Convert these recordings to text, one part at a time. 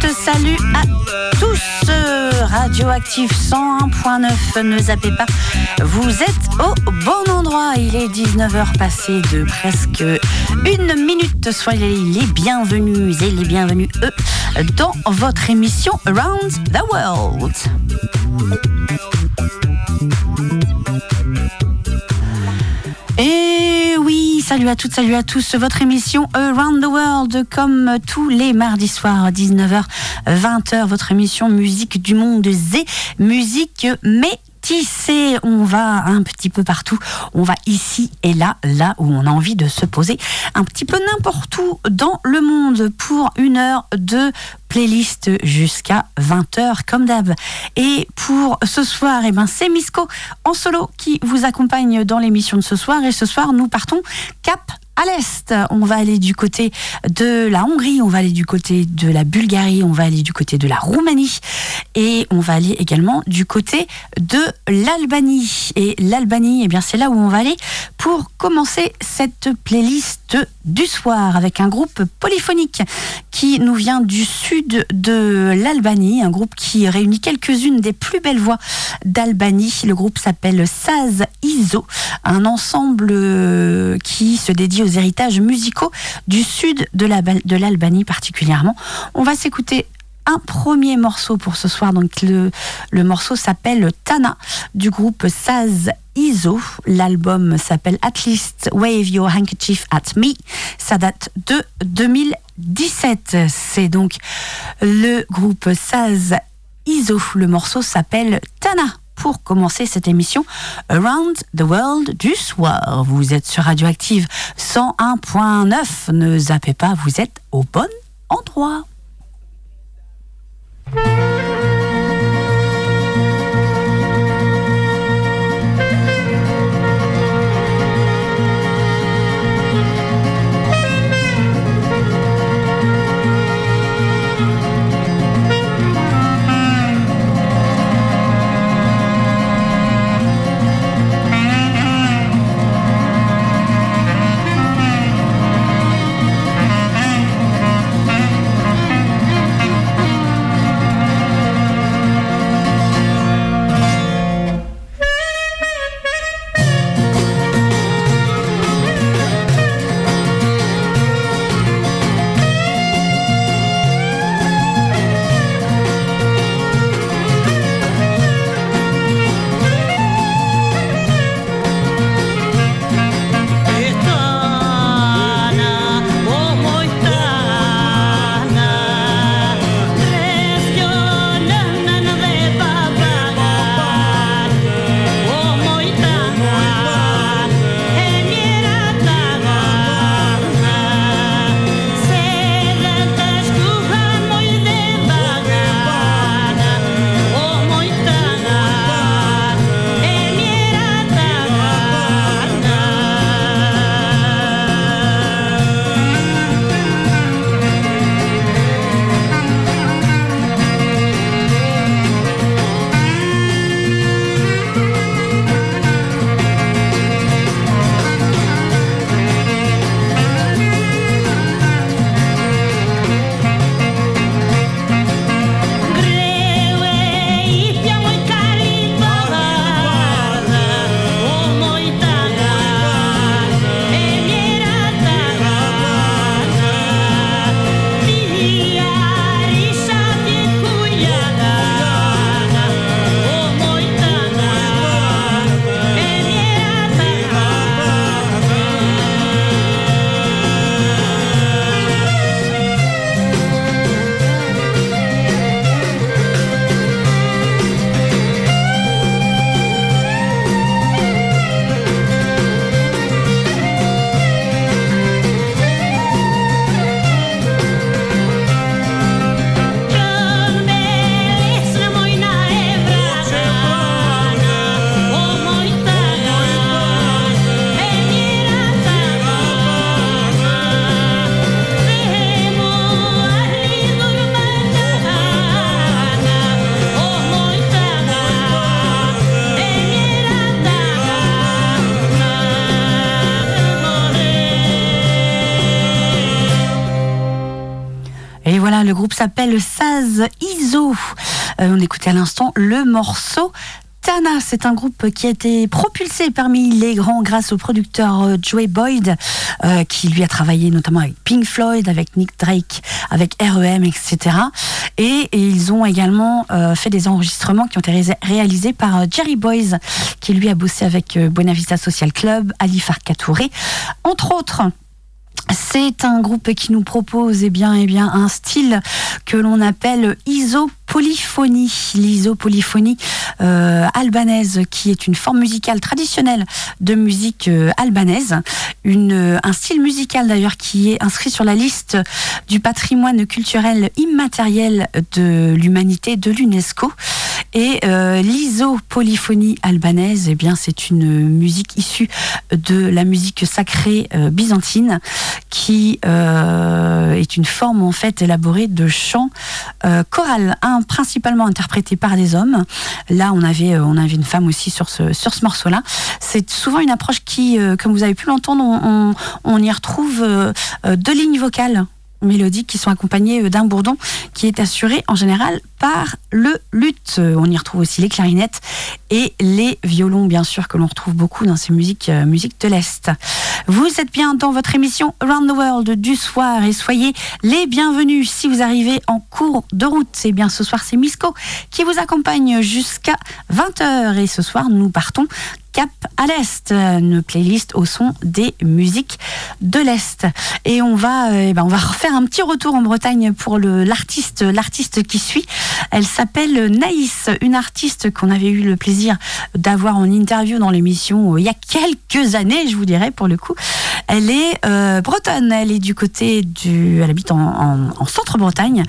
toutes, salut à tous. Radioactif 101.9, ne zappez pas. Vous êtes au bon endroit. Il est 19h passé de presque une minute. Soyez les bienvenus et les bienvenus eux dans votre émission Around the World. Salut à toutes, salut à tous. Votre émission Around the World, comme tous les mardis soirs, 19h, 20h, votre émission musique du monde Z, musique métissée. On va un petit peu partout. On va ici et là, là où on a envie de se poser, un petit peu n'importe où dans le monde pour une heure de playlist jusqu'à 20h comme d'hab. Et pour ce soir, eh ben, c'est Misco en solo qui vous accompagne dans l'émission de ce soir. Et ce soir, nous partons cap à l'est. On va aller du côté de la Hongrie, on va aller du côté de la Bulgarie, on va aller du côté de la Roumanie et on va aller également du côté de l'Albanie. Et l'Albanie, eh bien, c'est là où on va aller pour commencer cette playlist du soir avec un groupe polyphonique qui nous vient du sud de l'Albanie, un groupe qui réunit quelques-unes des plus belles voix d'Albanie. Le groupe s'appelle Saz Iso, un ensemble qui se dédie aux héritages musicaux du sud de l'Albanie particulièrement. On va s'écouter un premier morceau pour ce soir. Donc le, le morceau s'appelle Tana du groupe Saz ISO. L'album s'appelle At least Wave Your Handkerchief at Me. Ça date de 2017. C'est donc le groupe Saz ISO. Le morceau s'appelle Tana pour commencer cette émission Around the World du soir. Vous êtes sur Radioactive 101.9. Ne zappez pas, vous êtes au bon endroit. Iso. on écoutait à l'instant le morceau Tana, c'est un groupe qui a été propulsé parmi les grands grâce au producteur euh, Joey Boyd, euh, qui lui a travaillé notamment avec Pink Floyd, avec Nick Drake, avec REM, etc. Et, ils ont également euh, fait des enregistrements qui ont été réalisés par Jerry Boys, qui lui a bossé avec Buena Vista Social Club, Ali Farka Touré, entre autres. C'est un groupe qui nous propose eh bien, eh bien, un style que l'on appelle isopolyphonie. L'isopolyphonie euh, albanaise, qui est une forme musicale traditionnelle de musique euh, albanaise. Une, un style musical d'ailleurs qui est inscrit sur la liste du patrimoine culturel immatériel de l'humanité de l'UNESCO. Et euh, l'isopolyphonie albanaise, eh bien, c'est une musique issue de la musique sacrée euh, byzantine qui euh, est une forme en fait élaborée de chants euh, choral, un principalement interprété par des hommes. Là, on avait on avait une femme aussi sur ce sur ce morceau-là. C'est souvent une approche qui, comme vous avez pu l'entendre, on, on, y retrouve deux lignes vocales mélodiques qui sont accompagnées euh, d'un bourdon qui est assuré en général par le luth. Euh, on y retrouve aussi les clarinettes et les violons, bien sûr, que l'on retrouve beaucoup dans ces musiques, euh, musiques de l'Est. Vous êtes bien dans votre émission Around the World du soir et soyez les bienvenus si vous arrivez en cours de route. Et bien ce soir, c'est Misco qui vous accompagne jusqu'à 20h et ce soir, nous partons Cap à l'Est, une playlist au son des musiques de l'Est. Et on va, eh ben on va refaire un petit retour en Bretagne pour l'artiste, l'artiste qui suit. Elle s'appelle Naïs, une artiste qu'on avait eu le plaisir d'avoir en interview dans l'émission euh, il y a quelques années, je vous dirais pour le coup. Elle est euh, bretonne, elle est du côté du, elle habite en, centre-Bretagne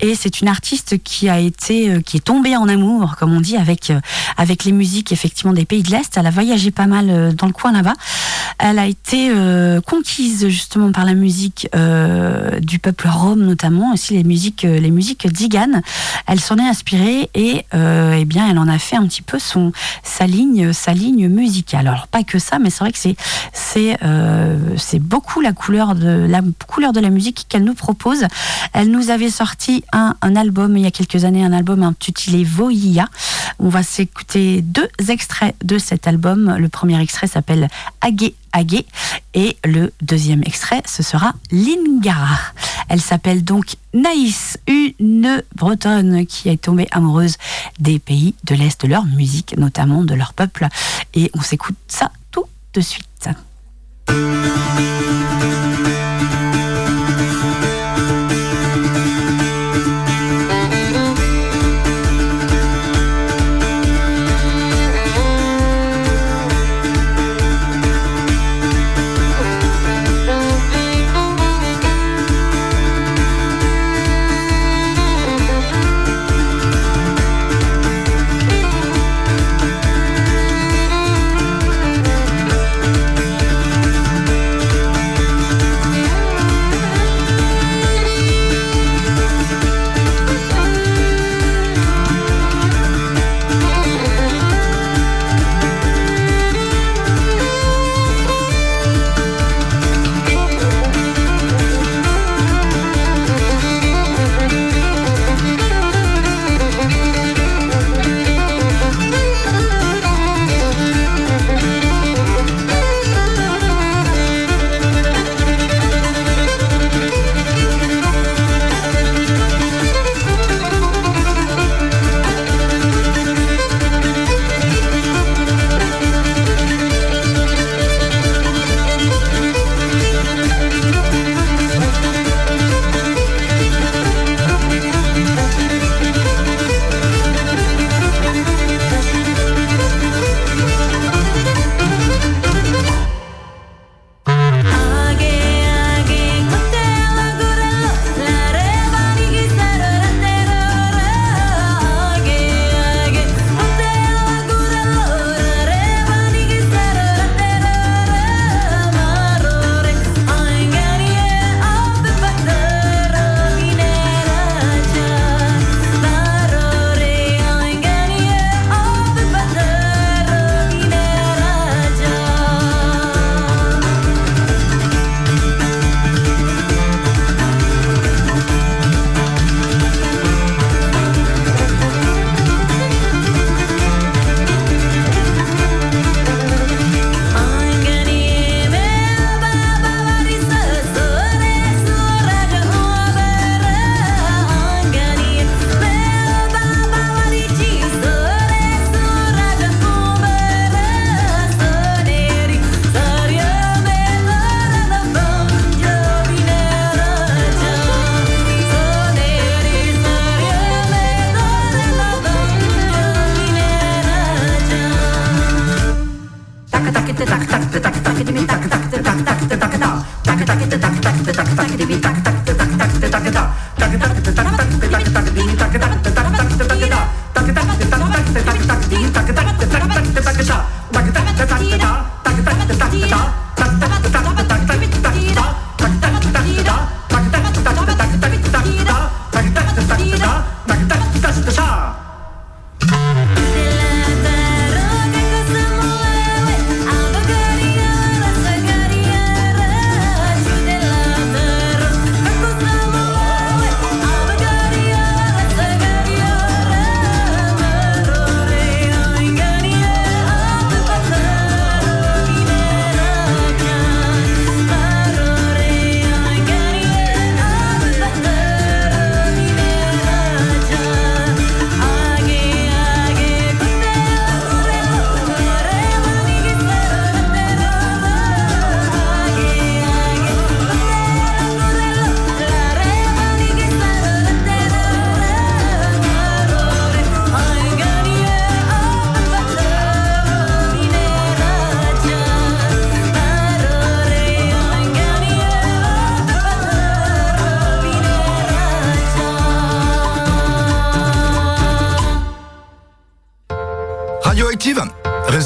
et c'est une artiste qui a été, euh, qui est tombée en amour, comme on dit, avec avec les musiques effectivement des pays de l'Est. Voyagé pas mal dans le coin là-bas. Elle a été conquise justement par la musique du peuple rome notamment, aussi les musiques les musiques d'Igan elle s'en est inspirée et euh, eh bien elle en a fait un petit peu son sa ligne sa ligne musicale. Alors pas que ça, mais c'est vrai que c'est c'est euh, c'est beaucoup la couleur de la couleur de la musique qu'elle nous propose. Elle nous avait sorti un, un album il y a quelques années, un album intitulé Voia. On va s'écouter deux extraits de cet album. Le premier extrait s'appelle Agé Agé et le deuxième extrait ce sera Lingara. Elle s'appelle donc Naïs, une bretonne qui est tombée amoureuse des pays de l'Est, de leur musique, notamment de leur peuple. Et on s'écoute ça tout de suite. tac, tac, tac.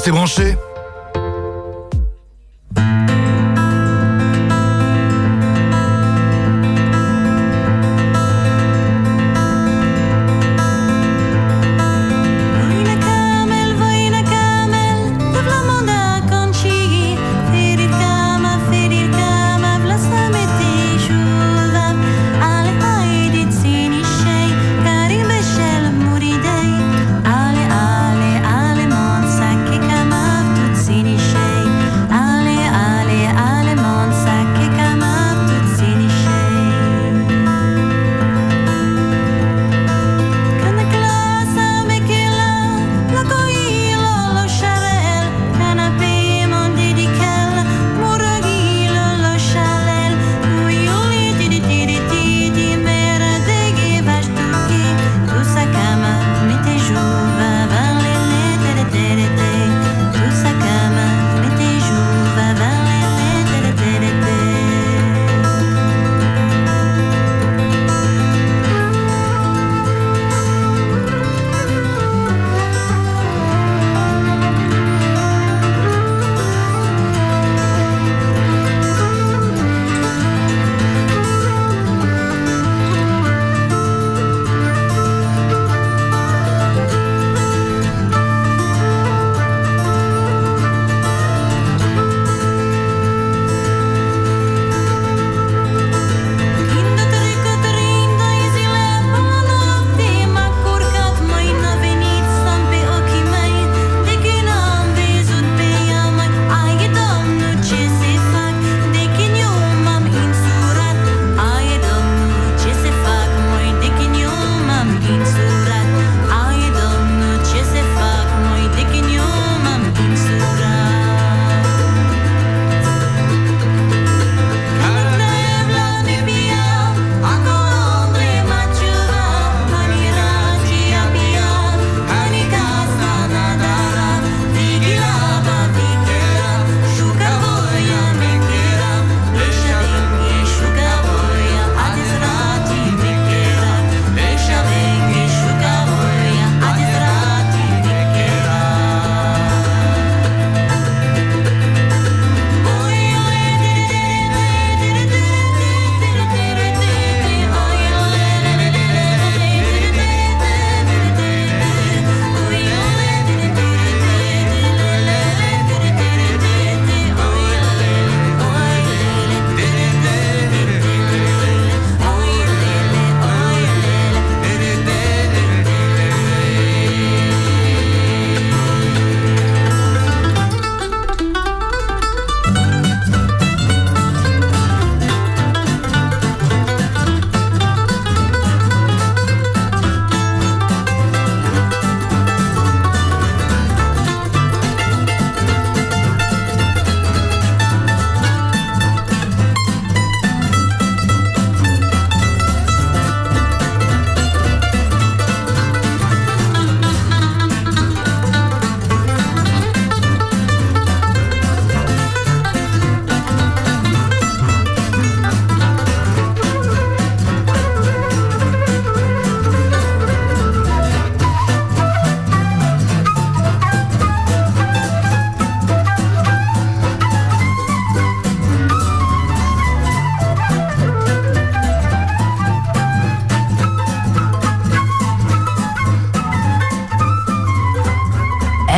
Restez branchés.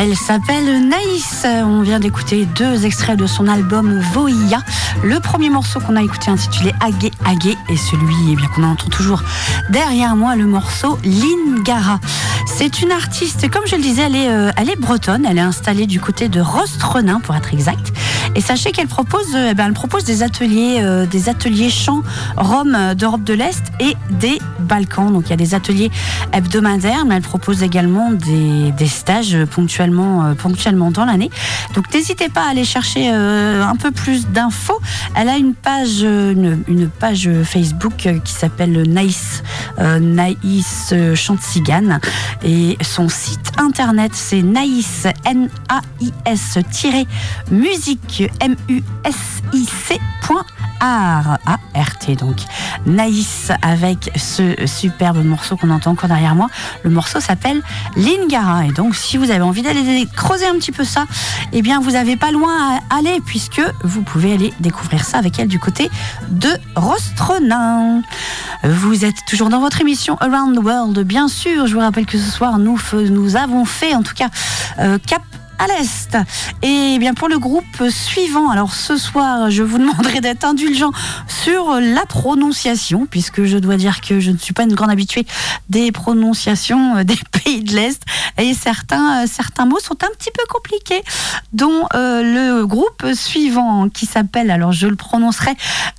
Elle s'appelle Naïs. On vient d'écouter deux extraits de son album Voia. Le premier morceau qu'on a écouté intitulé Agué Agué et celui eh bien qu'on entend toujours derrière moi le morceau Lingara. C'est une artiste, comme je le disais, elle est, euh, elle est bretonne. Elle est installée du côté de Rostrenin pour être exact. Et sachez qu'elle propose, euh, eh ben, elle propose des ateliers, euh, des ateliers chants Rome d'Europe de l'Est et des Balkans. Donc il y a des ateliers hebdomadaires, mais elle propose également des, stages ponctuellement, euh, ponctuellement dans l'année. Donc n'hésitez pas à aller chercher un peu plus d'infos. Elle a une page, une, page Facebook qui s'appelle Naïs, Naïs Chantsigan. Et son site internet, c'est naïs, N-A-I-S, musique M-U-S-I-C. A-R-T donc Naïs avec ce superbe morceau qu'on entend encore derrière moi. Le morceau s'appelle Lingara et donc si vous avez envie d'aller creuser un petit peu ça, eh bien vous n'avez pas loin à aller puisque vous pouvez aller découvrir ça avec elle du côté de Rostronin. Vous êtes toujours dans votre émission Around the World, bien sûr. Je vous rappelle que ce soir nous, nous avons fait en tout cas euh, cap à l'Est. Et bien pour le groupe suivant, alors ce soir, je vous demanderai d'être indulgent sur la prononciation, puisque je dois dire que je ne suis pas une grande habituée des prononciations euh, des pays de l'Est. Et certains, euh, certains mots sont un petit peu compliqués, dont euh, le groupe suivant qui s'appelle, alors je le prononcerai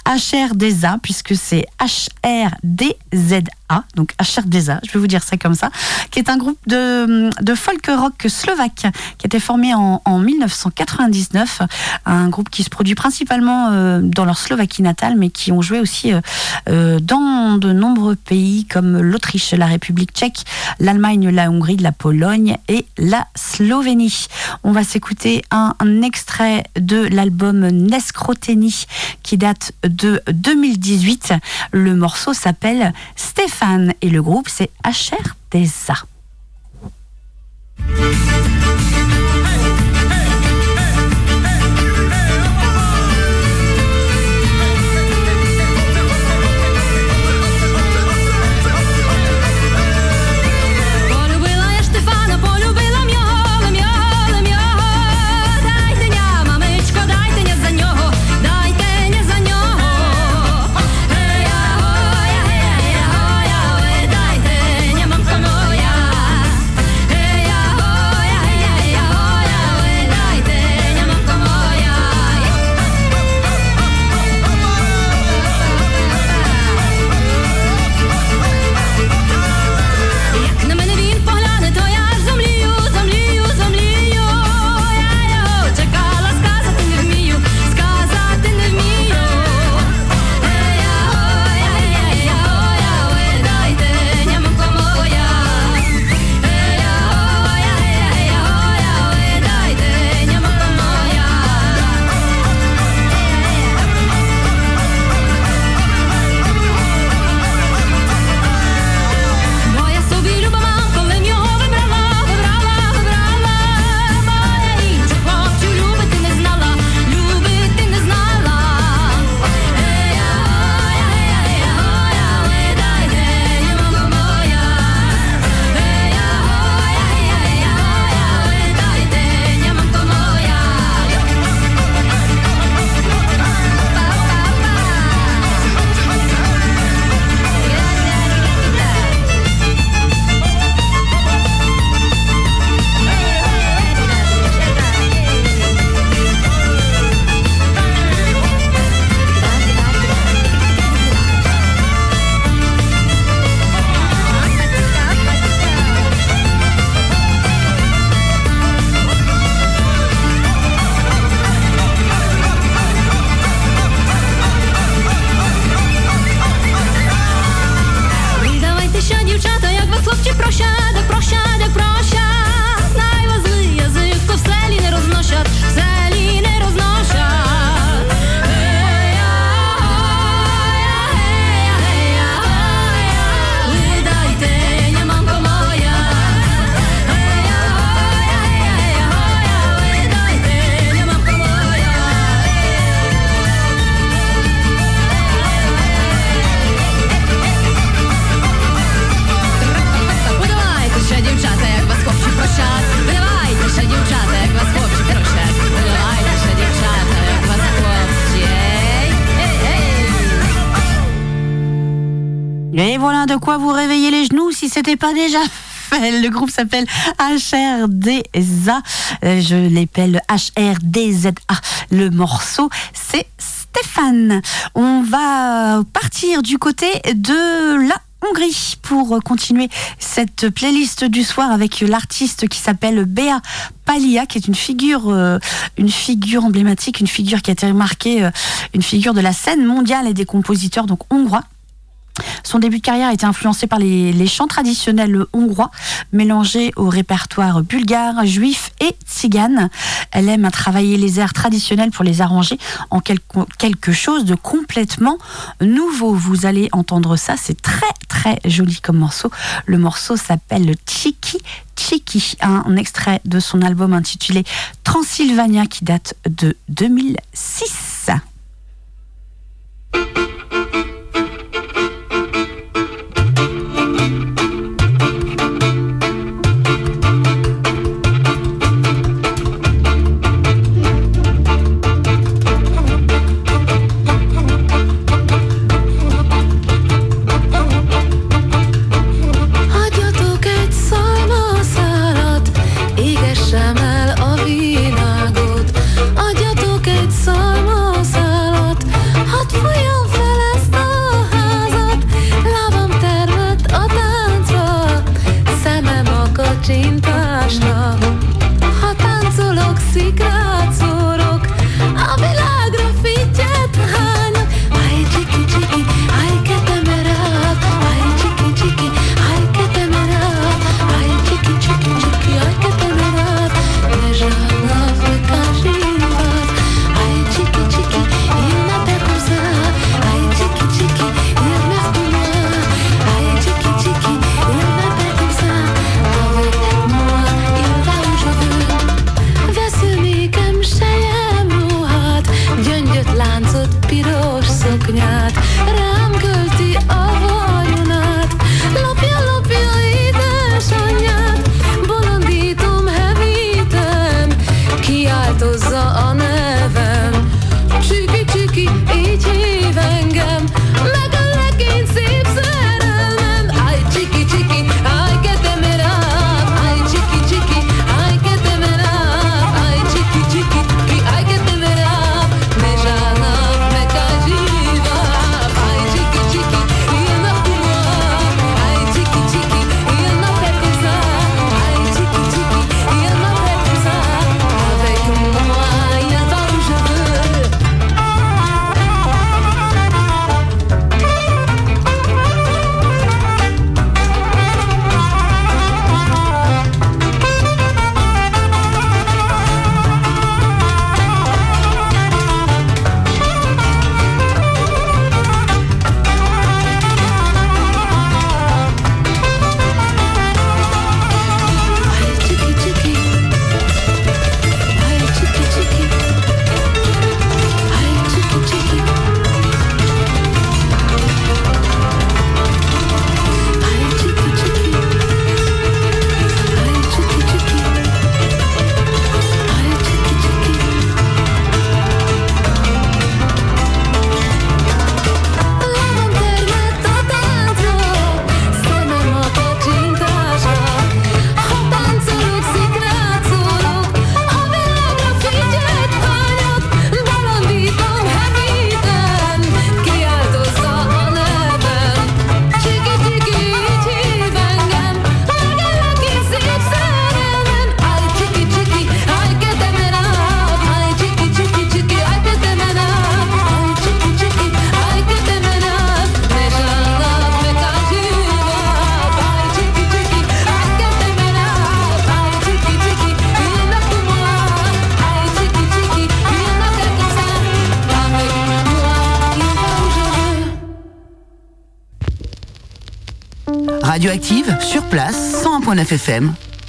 HRDZA, puisque c'est H-R-D-Z-A donc HRDZA, je vais vous dire ça comme ça, qui est un groupe de, folk rock slovaque qui été formé en, 1999, un groupe qui se produit principalement euh, dans leur Slovaquie natale, mais qui ont joué aussi euh, euh, dans de nombreux pays comme l'Autriche, la République tchèque, l'Allemagne, la Hongrie, la Pologne et la Slovénie. On va s'écouter un, extrait de l'album Nescroteni qui date de 2018. Le morceau s'appelle Stéphane et le groupe c'est HR Desa. C'était pas déjà fait. Le groupe s'appelle HRDZA. Euh, je l'appelle HRDZA. Le morceau, c'est Stéphane. On va partir du côté de la Hongrie pour continuer cette playlist du soir avec l'artiste qui s'appelle Béa Palia, qui est une figure, euh, une figure emblématique, une figure qui a été remarquée, euh, une figure de la scène mondiale et des compositeurs donc hongrois. Son début de carrière a été influencé par les, chants traditionnels hongrois, mélangés au répertoire bulgare, juif et tzigane. Elle aime travailler les airs traditionnels pour les arranger en quelque, chose de complètement nouveau. Vous allez entendre ça, c'est très très joli comme morceau. Le morceau s'appelle Chiki Chiki, un extrait de son album intitulé Transylvania qui date de 2006.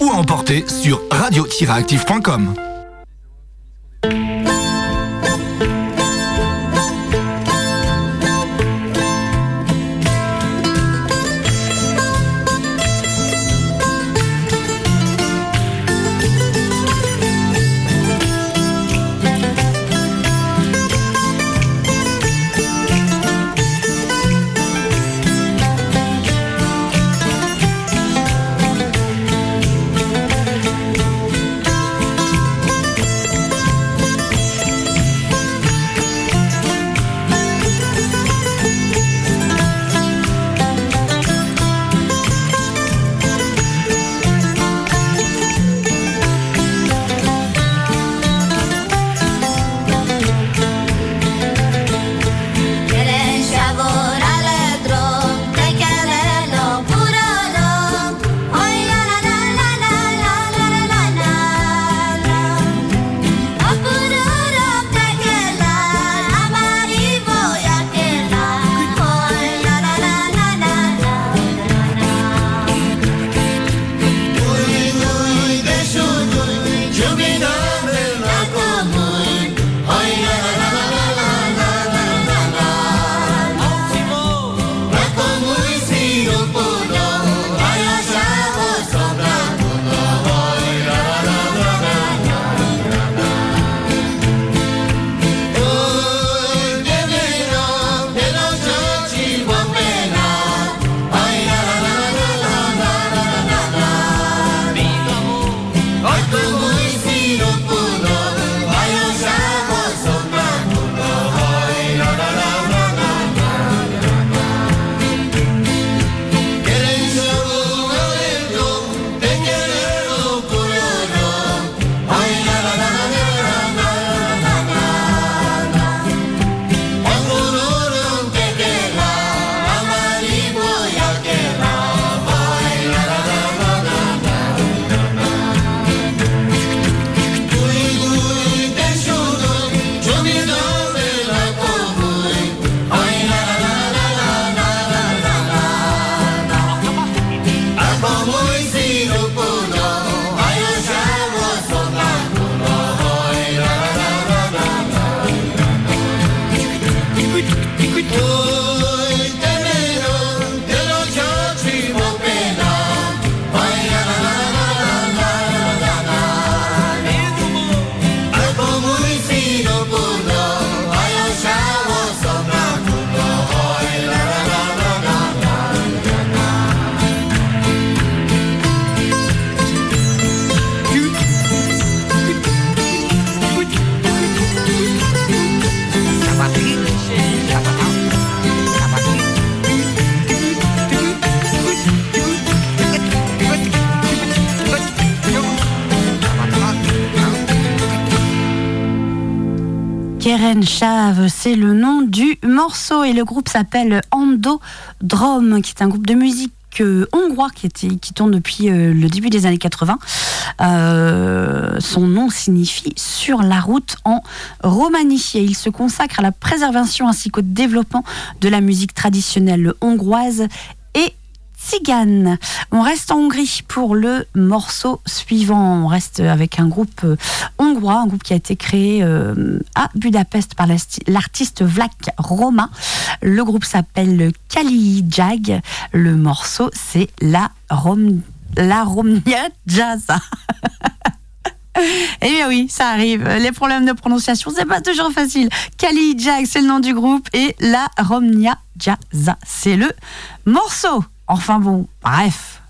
ou à emporter sur radio-actif.com. et le groupe s'appelle Ando Drum, qui est un groupe de musique euh, hongrois qui, tourne depuis euh, le début des années 80. Euh, son nom signifie sur la route en Roumanie et il se consacre à la préservation ainsi qu'au développement de la musique traditionnelle hongroise Tzigane. On reste en Hongrie pour le morceau suivant. On reste avec un groupe euh, hongrois, un groupe qui a été créé euh, à Budapest par l'artiste Vlak Roma. Le groupe s'appelle Kali Jag. Le morceau, c'est La, Rom... la Romnia Jazza. Eh bien oui, ça arrive. Les problèmes de prononciation, c'est pas toujours facile. Kali Jag, c'est le nom du groupe, et La Romnia Jazza, c'est le morceau. Enfin bon, bref.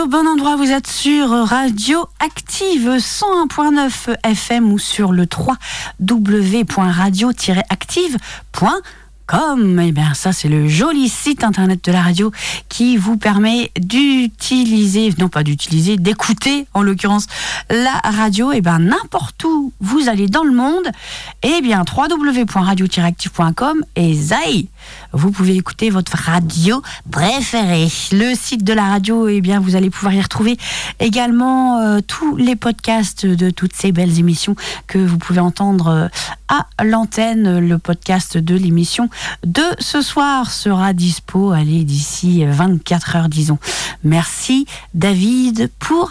Bon endroit, vous êtes sur Radio Active 101.9 FM ou sur le 3 w radio-active.com comme, eh bien ça c'est le joli site internet de la radio qui vous permet d'utiliser, non pas d'utiliser, d'écouter en l'occurrence la radio, et eh bien n'importe où vous allez dans le monde, et eh bien www.radio-active.com et zai, vous pouvez écouter votre radio préférée. Le site de la radio, eh bien vous allez pouvoir y retrouver également euh, tous les podcasts de toutes ces belles émissions que vous pouvez entendre euh, à l'antenne. Le podcast de l'émission de ce soir sera dispo, allez, d'ici 24 heures, disons. Merci David pour